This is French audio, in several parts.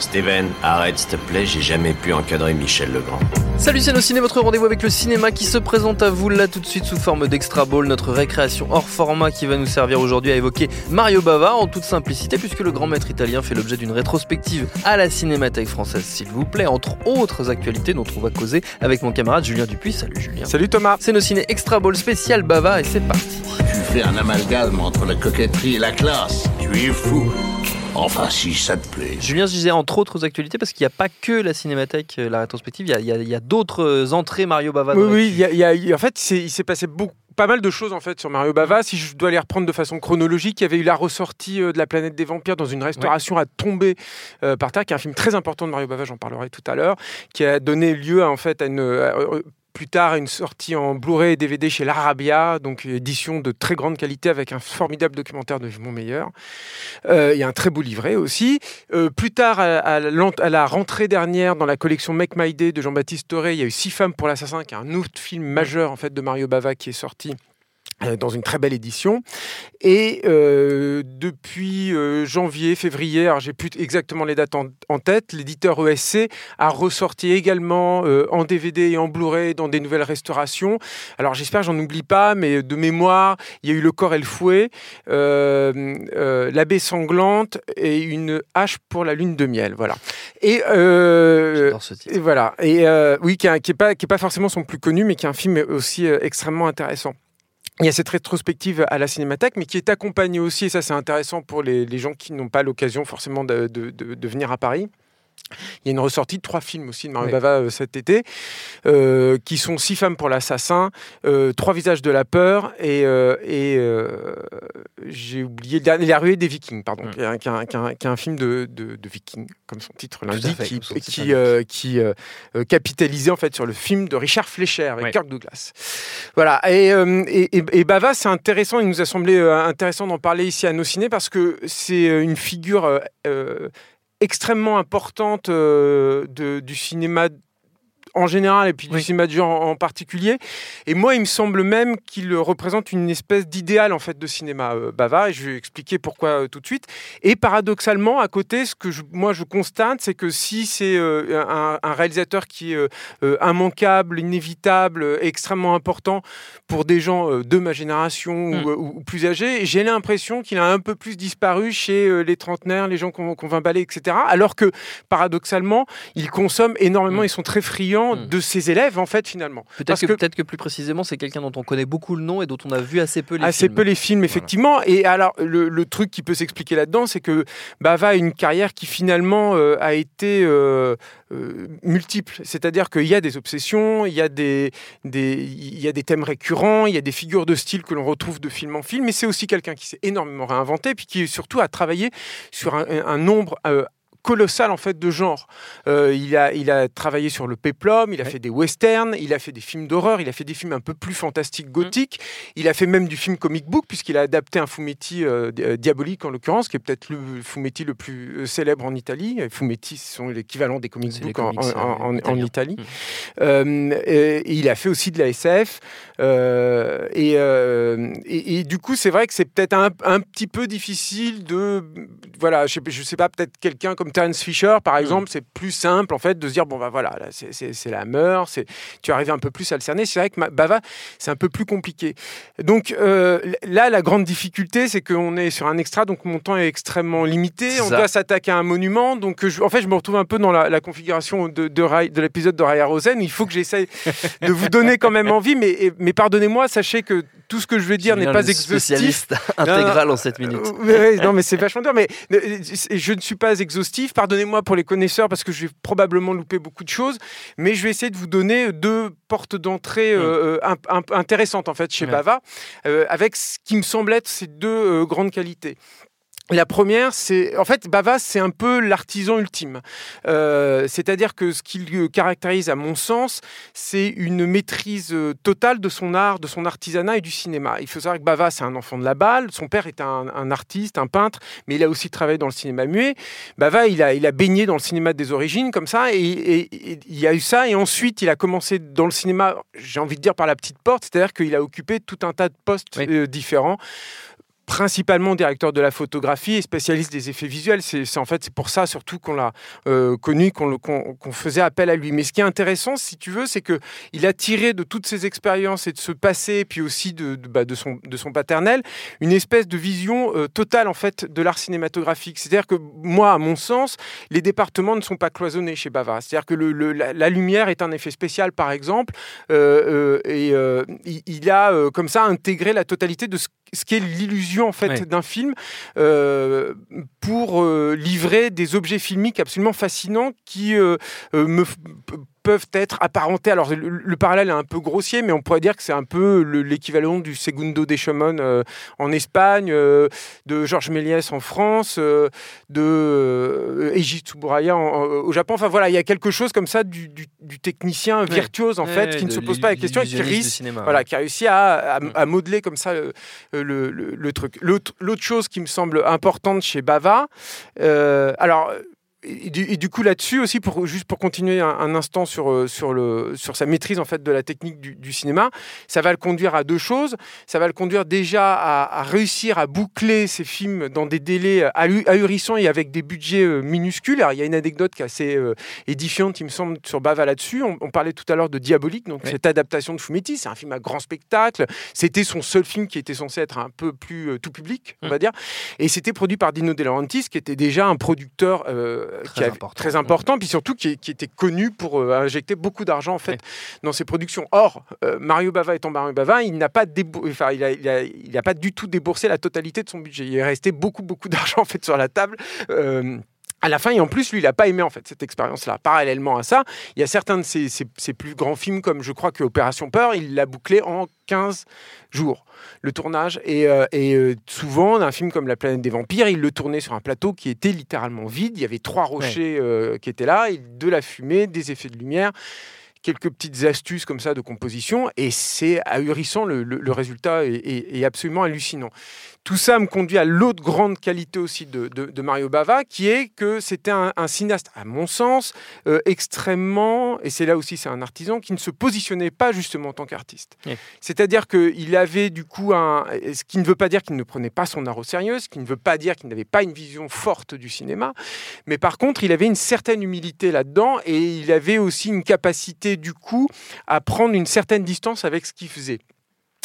Steven, arrête s'il te plaît, j'ai jamais pu encadrer Michel Legrand. Salut c'est nos ciné, votre rendez-vous avec le cinéma qui se présente à vous là tout de suite sous forme d'extra ball, notre récréation hors format qui va nous servir aujourd'hui à évoquer Mario Bava en toute simplicité puisque le grand maître italien fait l'objet d'une rétrospective à la Cinémathèque française s'il vous plaît, entre autres actualités dont on va causer avec mon camarade Julien Dupuis. Salut Julien. Salut Thomas. C'est nos ciné extra ball spécial Bava et c'est parti. Tu fais un amalgame entre la coquetterie et la classe. Tu Enfin, si ça te plaît. Julien, je disais entre autres actualités parce qu'il n'y a pas que la Cinémathèque, euh, la rétrospective, il y a, d'autres euh, entrées Mario Bava. dans Oui, oui, l'actu. il y a- il y a- il y a- en fait, il s'est passé beaucoup pas mal de choses en fait sur Mario Bava. Si je dois les reprendre de façon chronologique, il y avait eu la ressortie euh, de la planète des vampires dans une restauration à tomber euh, par terre, qui est un film très important de Mario Bava, j'en parlerai tout à l'heure, qui a donné lieu à, en fait à une plus tard une sortie en Blu-ray et DVD chez l'Arabia, donc édition de très grande qualité avec un formidable documentaire de Vimon Meyer. Euh, Il y a un très beau livret aussi. Euh, plus tard, à, la rentrée dernière, dans la collection Make My Day de Jean-Baptiste Toré, il y a eu Six femmes pour l'assassin, qui est un autre film majeur en fait de Mario Bava qui est sorti dans une très belle édition. Et euh, depuis euh, janvier, février, alors j'ai plus exactement les dates en, en tête, l'éditeur ESC a ressorti également euh, en DVD et en Blu-ray dans des nouvelles restaurations. Alors j'espère que j'en oublie pas, mais de mémoire, il y a eu Le corps et le fouet, euh, euh, L'abbé sanglante et une hache pour la lune de miel. Voilà. Et euh, ce titre. et voilà. Et euh, oui, qui n'est pas, qui est pas forcément son plus connu, mais qui est un film aussi euh, extrêmement intéressant. Il y a cette rétrospective à la Cinémathèque, mais qui est accompagnée aussi, et ça c'est intéressant pour les, gens qui n'ont pas l'occasion forcément de venir à Paris. Il y a une ressortie de trois films aussi de Mario Oui. Bava euh, cet été, euh, qui sont Six femmes pour l'assassin, euh, Trois visages de la peur et, et j'ai oublié La ruée des Vikings, pardon, qui, est un, qui est un- qui est un- qui est un film de, de, de Vikings, comme son titre l'indique, qui, capitalisait en fait sur le film de Richard Fleischer avec. Kirk Douglas. Voilà. Et, et, Bava, c'est intéressant. Il nous a semblé intéressant d'en parler ici à nos ciné parce que c'est une figure extrêmement importante euh, de- du cinéma en général et puis du Oui. cinéma de genre en, en particulier. Et moi, il me semble même qu'il représente une espèce d'idéal en fait de cinéma euh, Bava. Et je vais expliquer pourquoi euh, tout de suite. Et paradoxalement, à côté, ce que je- moi je constate, c'est que si c'est euh, un, un réalisateur qui est euh, euh, immanquable, inévitable, euh, extrêmement important pour des gens euh, de ma génération Mm. ou, plus âgés, j'ai l'impression qu'il a un peu plus disparu chez euh, les trentenaires, les gens qu'on qu'on va balai, etc. Alors que paradoxalement, ils consomment énormément, Mm. ils sont très friands Mm. de ses élèves en fait finalement. Peut-être que, que- peut-être que plus précisément, c'est quelqu'un dont on connaît beaucoup le nom et dont on a vu assez peu les assez films. peu les films, effectivement. Et alors, le, le truc qui peut s'expliquer là-dedans, c'est que Bava a une carrière qui finalement euh, a été euh, euh, multiple. C'est-à-dire qu'il y a des obsessions, il y a des, des, il y a des thèmes récurrents, il y a des figures de style que l'on retrouve de film en film, mais c'est aussi quelqu'un qui s'est énormément réinventé, puis qui surtout a travaillé sur un, un nombre euh, colossal en fait de genres. Euh, il, a, il a travaillé sur le péplum, il a Ouais. fait des westerns, il a fait des films d'horreur, il a fait des films un peu plus fantastiques, Mmh. gothiques. Il a fait même du film comic book puisqu'il a adapté un Fumetti euh, euh, diabolique en l'occurrence, qui est peut-être le Fumetti le plus célèbre en Italie. Fumetti sont l'équivalent des comic books en, comics, en- en- en italiens. Italie. Mm. Euh, et il a fait aussi de la SF. et, et- et du coup, c'est vrai que c'est peut-être un, un petit peu difficile de. Voilà, je sais, je sais pas, peut-être quelqu'un comme Terence Fisher, par exemple, c'est plus simple en fait de se dire bon, bah voilà, là, c'est- la meur, c'est- tu arrives un peu plus à le cerner. C'est vrai que Bava, c'est un peu plus compliqué. Donc euh, là, la grande difficulté, c'est qu'on est sur un extra, donc mon temps est extrêmement limité. On doit s'attaquer à un monument. Donc, je- en fait, je me retrouve un peu dans la, la configuration de, de, l'épisode de Raya Rosen. Il faut que j'essaye de vous donner quand même envie, mais pardonnez-moi, sachez que tout ce que je vais dire n'est pas exhaustif. Intégral en 7 minutes. non, mais c'est vachement dur. Mais je ne suis pas exhaustif. Pardonnez-moi pour les connaisseurs parce que je vais probablement louper beaucoup de choses. Mais je vais essayer de vous donner deux portes d'entrée mm. intéressantes en fait chez Bava, avec ce qui me semble être ces deux grandes qualités. La première, c'est en fait Bava, c'est un peu l'artisan ultime. Euh, c'est-à-dire que ce qui le caractérise, à mon sens, c'est une maîtrise euh, totale de son art, de son artisanat et du cinéma. Il faut savoir que Bava, c'est un enfant de la balle. Son père est un, artiste, un peintre, mais il a aussi travaillé dans le cinéma muet. Bava, il a, il a baigné dans le cinéma des origines comme ça, et, il y a eu ça. Et ensuite, il a commencé dans le cinéma, j'ai envie de dire par la petite porte, c'est-à-dire qu'il a occupé tout un tas de postes euh, différents principalement directeur de la photographie et spécialiste des effets visuels. C'est en fait c'est pour ça surtout qu'on l'a euh, connu, qu'on faisait appel à lui. Mais ce qui est intéressant, si tu veux, c'est que il a tiré de toutes ses expériences et de ce passé, puis aussi de, bah, son, paternel, une espèce de vision euh, totale en fait de l'art cinématographique. C'est-à-dire que moi, à mon sens, les départements ne sont pas cloisonnés chez Bava. C'est-à-dire que la, lumière est un effet spécial, par exemple, euh, et il, a comme ça intégré la totalité de ce ce qui est en fait d'un film euh, pour euh, livrer des objets filmiques absolument fascinants qui euh, me peuvent être apparentés. Alors, le, parallèle est un peu grossier, mais on pourrait dire que c'est un peu l'équivalent du Segundo de euh, en Espagne, euh, de Georges Méliès en France, euh, de Eiji Tsuburaya au Japon. Enfin, voilà, il y a quelque chose comme ça du, technicien virtuose, en fait, qui ne se pose pas la question et qui, réussit, voilà, qui a réussi à, mm. modeler comme ça le, le truc. L'autre chose qui me semble importante chez Bava, alors, et du, coup là-dessus aussi pour juste pour continuer un, instant sur euh, sur le sur sa maîtrise en fait de la technique du, cinéma ça va le conduire à deux choses. Ça va le conduire déjà à, réussir à boucler ses films dans des délais ahurissants et avec des budgets euh, minuscules. Alors il y a une anecdote qui est assez euh, édifiante il me semble sur Bava là-dessus on, parlait tout à l'heure de Diabolique donc cette adaptation de Fumetti c'est un film à grand spectacle. C'était son seul film qui était censé être un peu plus tout public on mmh. va dire. Et c'était produit par Dino De Laurentiis qui était déjà un producteur très, important. très important, puis surtout qui, était connu pour euh, injecter beaucoup d'argent en fait dans ses productions. Or, euh, Mario Bava étant Mario Bava, il n'a pas, enfin, il a, il, a, pas du tout déboursé la totalité de son budget. Il est resté beaucoup, beaucoup d'argent en fait sur la table. À la fin, et en plus, lui, il n'a pas aimé en fait cette expérience-là. Parallèlement à ça, il y a certains de ses, ses, plus grands films, comme je crois que Opération Peur, il l'a bouclé en 15 jours, le tournage. Et, euh, et euh, souvent, d'un film comme La planète des vampires, il le tournait sur un plateau qui était littéralement vide. Il y avait trois rochers euh, qui étaient là, et de la fumée, des effets de lumière quelques petites astuces comme ça de composition et c'est ahurissant, le, le, résultat est, est, absolument hallucinant. Tout ça me conduit à l'autre grande qualité aussi de, Mario Bava, qui est que c'était un, cinéaste, à mon sens, euh, extrêmement, et c'est là aussi c'est un artisan, qui ne se positionnait pas justement en tant qu'artiste. C'est-à-dire qu'il avait du coup un... Ce qui ne veut pas dire qu'il ne prenait pas son art au sérieux, ce qui ne veut pas dire qu'il n'avait pas une vision forte du cinéma, mais par contre, il avait une certaine humilité là-dedans, et il avait aussi une capacité du coup à prendre une certaine distance avec ce qu'il faisait.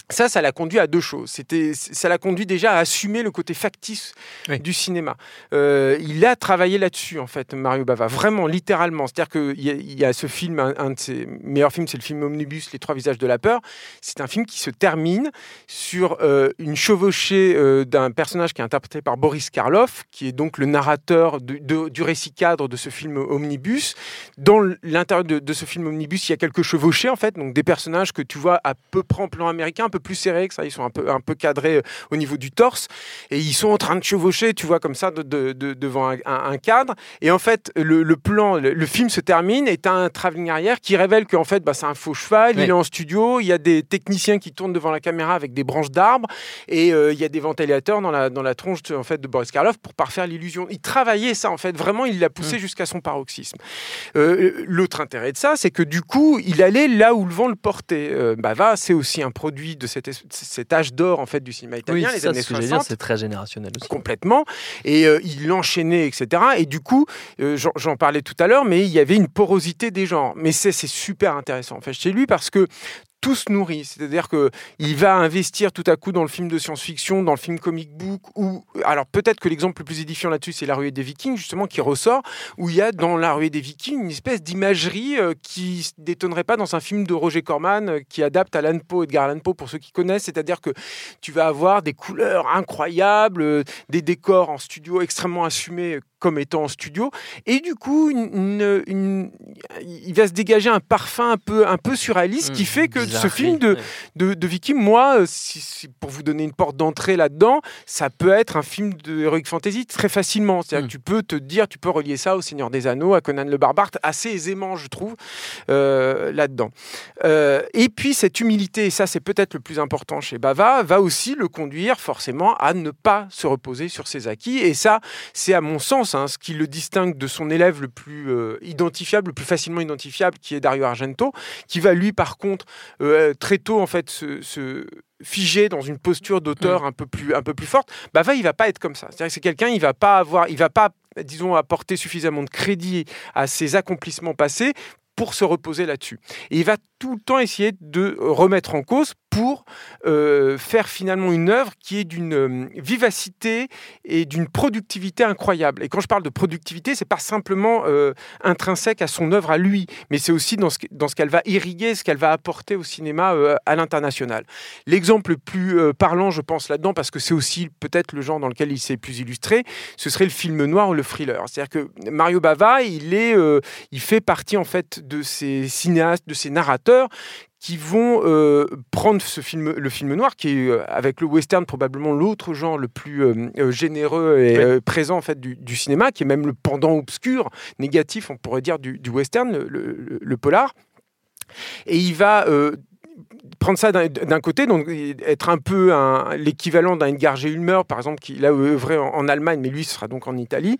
Ça, ça l'a conduit à deux choses. C'était, ça l'a conduit déjà à assumer le côté factice du cinéma. Euh, il a travaillé là-dessus, en fait, Mario Bava, vraiment, littéralement. C'est-à-dire qu'il y, a, il y a ce film, un, de ses meilleurs films, c'est le film Omnibus, Les Trois Visages de la Peur. C'est un film qui se termine sur euh, une chevauchée euh, d'un personnage qui est interprété par Boris Karloff, qui est donc le narrateur du récit cadre de ce film Omnibus. Dans l'intérieur de, de, ce film Omnibus, il y a quelques chevauchées, en fait, donc des personnages que tu vois à peu près en plan américain, peu plus serrés que ça. Ils sont un peu, un peu cadrés euh, au niveau du torse. Et ils sont en train de chevaucher, tu vois, comme ça, de, de, devant un, cadre. Et en fait, le, plan, le, film se termine et tu un travelling arrière qui révèle qu'en fait, bah, c'est un faux cheval. Il est en studio. Il y a des techniciens qui tournent devant la caméra avec des branches d'arbres. Et euh, il y a des ventilateurs dans la, dans la tronche en fait, de Boris Karloff pour parfaire l'illusion. Il travaillait ça, en fait. Vraiment, il l'a poussé mm. jusqu'à son paroxysme. Euh, l'autre intérêt de ça, c'est que du coup, il allait là où le vent le portait. Bava, c'est aussi un produit de de cet âge d'or en fait du cinéma italien, les années 60. C'est très générationnel aussi. Complètement. Et euh, il enchaînait, etc. Et du coup, euh, j'en parlais tout à l'heure, mais il y avait une porosité des genres. Mais c'est super intéressant en fait chez lui parce que tous nourris. C'est-à-dire que il va investir tout à coup dans le film de science-fiction, dans le film comic book, ou alors peut-être que l'exemple le plus édifiant là-dessus, c'est La Ruée des Vikings, justement, qui ressort, où il y a dans La Ruée des Vikings une espèce d'imagerie euh, qui ne détonnerait pas dans un film de Roger Corman euh, qui adapte Alan Poe, Edgar Allan Poe, pour ceux qui connaissent. C'est-à-dire que tu vas avoir des couleurs incroyables, euh, des décors en studio extrêmement assumés comme étant en studio. Et du coup, une, il va se dégager un parfum un peu, un peu surréaliste qui mmh, fait que ce film de, de, de Viking, moi, euh, si, pour vous donner une porte d'entrée là-dedans, ça peut être un film de Heroic Fantasy très facilement. C'est-à-dire mmh. que tu peux te dire, tu peux relier ça au Seigneur des Anneaux, à Conan le Barbare, assez aisément, je trouve, euh, là-dedans. Euh, et puis, cette humilité, et ça, c'est peut-être le plus important chez Bava, va aussi le conduire forcément à ne pas se reposer sur ses acquis. Et ça, c'est à mon sens Hein, ce qui le distingue de son élève le plus euh, identifiable, le plus facilement identifiable, qui est Dario Argento, qui va lui par contre euh, très tôt en fait se, figer dans une posture d'auteur mm. un peu plus un peu plus forte. Bah va, il va pas être comme ça. C'est-à-dire que c'est quelqu'un, il va pas avoir, il va pas disons apporter suffisamment de crédit à ses accomplissements passés pour se reposer là-dessus. Et il va tout le temps essayer de remettre en cause pour euh, faire finalement une œuvre qui est d'une euh, vivacité et d'une productivité incroyable. Et quand je parle de productivité, c'est pas simplement euh, intrinsèque à son œuvre à lui, mais c'est aussi dans ce, qu'elle va irriguer, ce qu'elle va apporter au cinéma à l'international. L'exemple le plus parlant, je pense, là-dedans, parce que c'est aussi peut-être le genre dans lequel il s'est plus illustré, ce serait le film noir ou le thriller. C'est-à-dire que Mario Bava, il, est, il fait partie en fait de ces cinéastes, de ces narrateurs qui vont euh, prendre ce film, le film noir, qui est euh, avec le western probablement l'autre genre le plus euh, généreux et présent en fait du, cinéma, qui est même le pendant obscur, négatif, on pourrait dire, du, western, le, polar. Et il va prendre ça d'un côté, donc être un peu l'équivalent d'un Edgar G. Par exemple, qui a œuvré en, en, Allemagne, mais lui sera donc en Italie,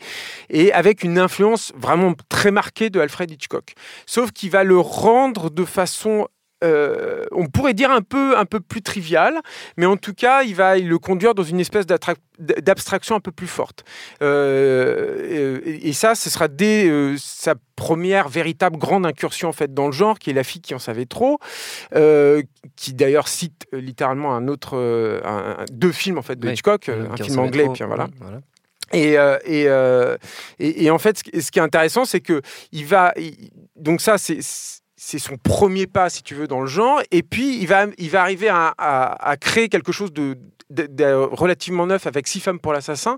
et avec une influence vraiment très marquée de Alfred Hitchcock. Sauf qu'il va le rendre de façon euh, on pourrait dire un peu, un peu plus trivial, mais en tout cas, il va le conduire dans une espèce d'abstraction un peu plus forte. Euh, et, ça, ce sera dès euh, sa première véritable grande incursion en fait dans le genre, qui est La fille qui en savait trop, qui d'ailleurs cite littéralement un autre, deux films en fait de Hitchcock, un film anglais, puis voilà. Et, et, en fait, ce qui est intéressant, c'est que il va. donc, ça, c'est c'est son premier pas, si tu veux, dans le genre. Et puis, il va, il va arriver à créer quelque chose de, relativement neuf avec Six femmes pour l'assassin,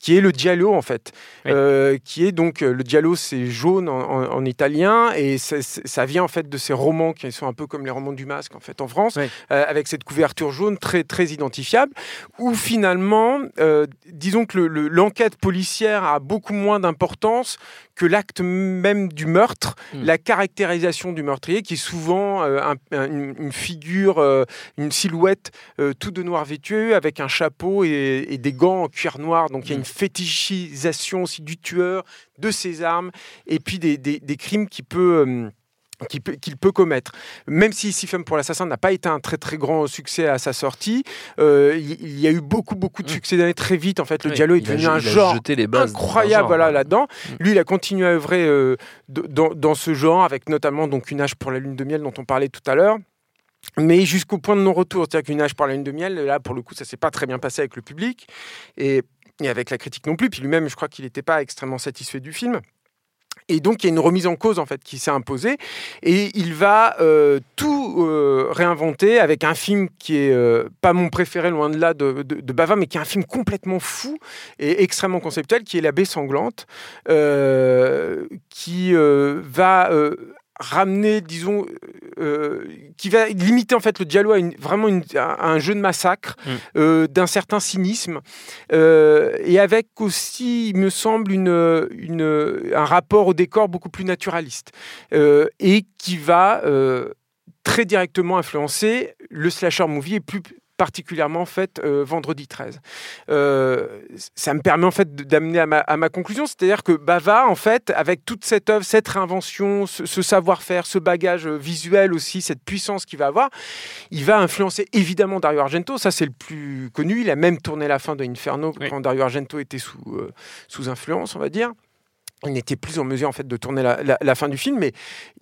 qui est le Diallo en fait, euh, qui est donc euh, le Diallo, c'est jaune en, italien et ça vient en fait de ces romans qui sont un peu comme les romans du Masque en fait en France, euh, avec cette couverture jaune très très identifiable, où finalement, disons que l'enquête policière a beaucoup moins d'importance que l'acte même du meurtre, hmm. la caractérisation du meurtrier, qui est souvent une, figure, une silhouette tout de noir vêtu avec un chapeau et, des gants en cuir noir. Donc il y a une mm. fétichisation aussi du tueur, de ses armes, et puis des, crimes qui peut... Qu'il peut, commettre. Même si Six femmes pour l'assassin n'a pas été un très très grand succès à sa sortie, euh, il, y a eu beaucoup beaucoup de mm. succès d'années très vite. En fait, le dialogue est devenu un genre incroyable voilà, là-dedans. Mm. Lui, il a continué à œuvrer euh, dans, dans, ce genre, avec notamment donc Une âge pour la lune de miel dont on parlait tout à l'heure mais jusqu'au point de non-retour. C'est-à-dire qu'une âge par la lune de miel, là, pour le coup, ça s'est pas très bien passé avec le public et, avec la critique non plus. Puis lui-même, je crois qu'il n'était pas extrêmement satisfait du film. Et donc, il y a une remise en cause en fait qui s'est imposée, et il va euh, tout euh, réinventer avec un film qui est euh, pas mon préféré loin de là de, de, Bava, mais qui est un film complètement fou et extrêmement conceptuel, qui est La Baie sanglante, qui va ramener, disons, euh, qui va limiter en fait le dialogue à vraiment un jeu de massacre, mm. euh, d'un certain cynisme, euh, et avec aussi, il me semble, une, une, un rapport au décor beaucoup plus naturaliste, et qui va très directement influencer le slasher movie et plus particulièrement en fait euh, vendredi 13. Euh, ça me permet en fait d'amener à ma, conclusion, c'est-à-dire que Bava en fait avec toute cette œuvre, cette réinvention, ce, savoir-faire, ce bagage visuel aussi, cette puissance qu'il va avoir, il va influencer évidemment Dario Argento, ça c'est le plus connu, il a même tourné la fin de Inferno quand Dario Argento était sous, euh, sous influence, on va dire. Il n'était plus en mesure en fait de tourner la, fin du film, mais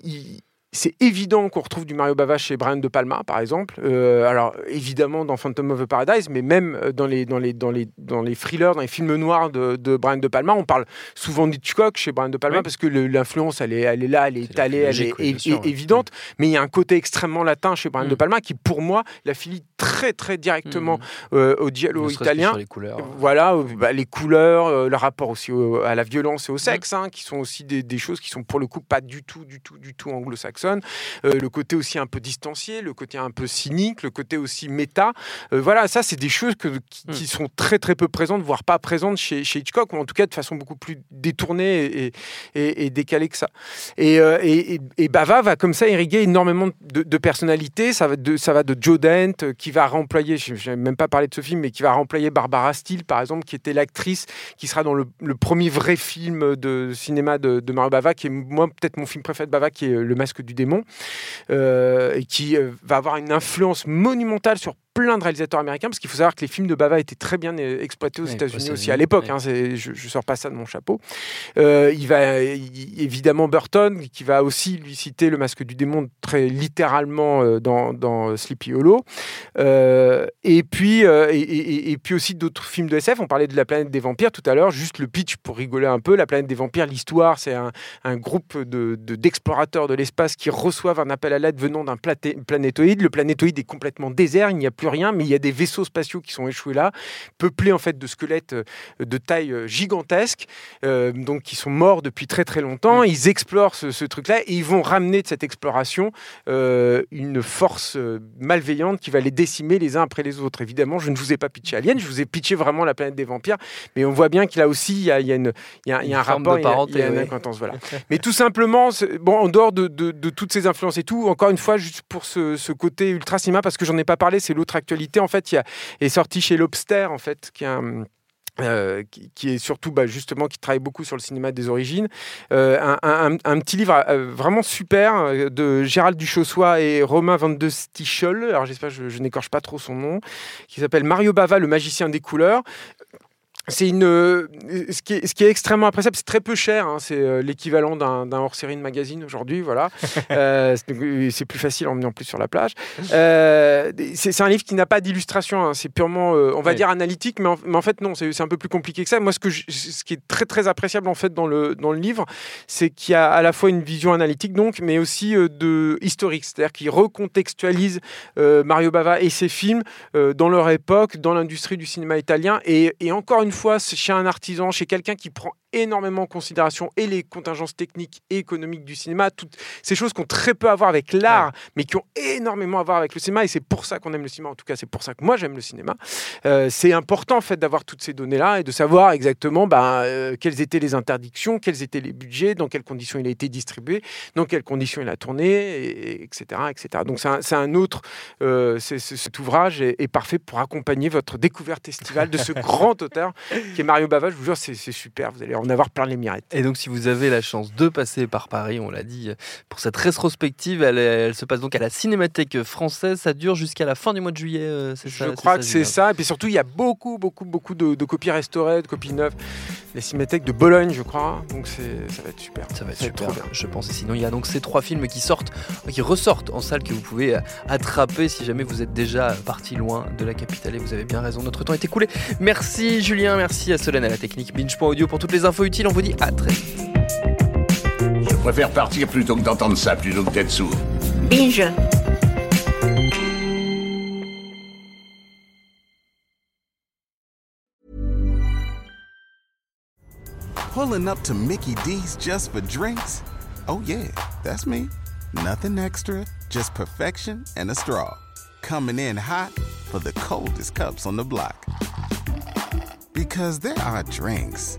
il, c'est évident qu'on retrouve du Mario Bava chez Brian De Palma, par exemple. Euh, alors, évidemment, dans Phantom of the Paradise, mais même euh, dans les, dans les, dans les, dans les thrillers, dans les films noirs de, de Brian De Palma, on parle souvent d'Hitchcock chez Brian De Palma parce que l'influence, elle est, elle est là, elle est, étalée, elle est évidente. Mais il y a un côté extrêmement latin chez Brian De mm. Palma qui, pour moi, la filie très, très directement mm. euh, au dialogue italien. Les couleurs. Voilà, bah, les couleurs, le rapport aussi à la violence et au sexe, mm. hein, qui sont aussi des, des, choses qui sont pour le coup pas du tout, du tout, du tout euh, le côté aussi un peu distancié, le côté un peu cynique, le côté aussi méta. Euh, voilà, ça, c'est des choses que, qui, hmm. sont très très peu présentes, voire pas présentes chez, chez, Hitchcock, ou en tout cas de façon beaucoup plus détournée et, et, décalée que ça. Euh, et, et, Bava va comme ça irriguer énormément de, de personnalités. Ça va de, ça va de Joe Dent, qui va remployer, je n'ai même pas parlé de ce film, mais qui va remployer Barbara Steele, par exemple, qui était l'actrice qui sera dans le, premier vrai film de cinéma de, de Mario Bava, qui est moi peut-être mon film préféré de Bava, qui est Le Masque du démon, euh, et qui euh, va avoir une influence monumentale sur plein de réalisateurs américains, parce qu'il faut savoir que les films de Bava étaient très bien euh, exploités aux États-Unis aussi à l'époque. Hein, je ne sors pas ça de mon chapeau. Euh, il va évidemment Burton, qui va aussi lui citer le masque du démon très littéralement euh, dans, dans, Sleepy Hollow. et, puis, et, puis aussi d'autres films de SF. On parlait de La planète des vampires tout à l'heure, juste le pitch pour rigoler un peu. La planète des vampires, l'histoire, c'est un, un, groupe d'explorateurs de, de l'espace qui reçoivent un appel à l'aide venant d'un planétoïde. Le planétoïde est complètement désert, il n'y a plus rien, mais il y a des vaisseaux spatiaux qui sont échoués là, peuplés en fait de squelettes euh, de taille euh, gigantesque, euh, donc qui sont morts depuis très très longtemps. Mm. Ils explorent ce, truc-là et ils vont ramener de cette exploration une force malveillante qui va les décimer les uns après les autres. Évidemment, je ne vous ai pas pitché Alien, je vous ai pitché vraiment la planète des vampires, mais on voit bien qu'il a aussi il y a, il y a, une, il y a, il y a un rapport, il y a, une acquaintance. Voilà. mais tout simplement, bon, en dehors de, de, de, toutes ces influences et tout, encore une fois, juste pour ce, ce côté ultra cinéma, parce que j'en ai pas parlé, c'est l'autre actualité, en fait, il y a, est sorti chez Lobster, en fait, qui est un, euh, est surtout bah, justement qui travaille beaucoup sur le cinéma des origines. Euh, un, petit livre euh, vraiment super de Gérald Duchossois et Romain Van de Stichel, alors j'espère que je n'écorche pas trop son nom, qui s'appelle Mario Bava, le magicien des couleurs c'est une euh, ce qui, est, ce qui est extrêmement appréciable c'est très peu cher hein, c'est euh, l'équivalent d'un hors-série de magazine aujourd'hui voilà. Euh, c'est plus facile en venant plus sur la plage. C'est un livre qui n'a pas d'illustration hein, c'est purement on va dire analytique mais en, fait non c'est un peu plus compliqué que ça. Moi ce que ce qui est très très appréciable en fait dans le dans le livre c'est qu'il y a à la fois une vision analytique donc mais aussi de historique. C'est-à-dire qu'il recontextualise Mario Bava et ses films dans leur époque dans l'industrie du cinéma italien et, et encore une fois chez un artisan, chez quelqu'un qui prend énormément en considération et les contingences techniques et économiques du cinéma, toutes ces choses qui ont très peu à voir avec l'art, mais qui ont énormément à voir avec le cinéma. Et c'est pour ça qu'on aime le cinéma. En tout cas, c'est pour ça que moi j'aime le cinéma. Euh, c'est important en fait d'avoir toutes ces données-là et de savoir exactement bah, euh, quelles étaient les interdictions, quels étaient les budgets, dans quelles conditions il a été distribué, dans quelles conditions il a tourné, etc., etc. Donc c'est un, autre. Euh, cet ouvrage est, est, parfait pour accompagner votre découverte estivale de ce grand auteur qui est Mario Bava. Je vous jure, c'est super. Vous allez en avoir plein les mirettes. Et donc, si vous avez la chance de passer par Paris, on l'a dit, pour cette rétrospective, elle, se passe donc à la Cinémathèque française. Ça dure jusqu'à la fin du mois de juillet, euh, c'est ça Je crois que c'est ça. Et puis surtout, il y a beaucoup, beaucoup, beaucoup de, copies restaurées, de copies neuves. La Cinémathèque de Bologne, je crois. Donc, ça va être super. Ça va être super, je pense. Et sinon, il y a donc ces trois films qui sortent, qui ressortent en salle que vous pouvez attraper si jamais vous êtes déjà parti loin de la capitale. Et vous avez bien raison, notre temps est écoulé. Merci Julien, merci à Solène à la technique Binge.audio pour toutes les infos utiles. On vous dit à très vite. Je préfère partir plutôt que d'entendre ça, plutôt que d'être sourd. Binge. Pulling up to Mickey D's just for drinks? Oh yeah, that's me. Nothing extra, just perfection and a straw. Coming in hot for the coldest cups on the block. Because there are drinks.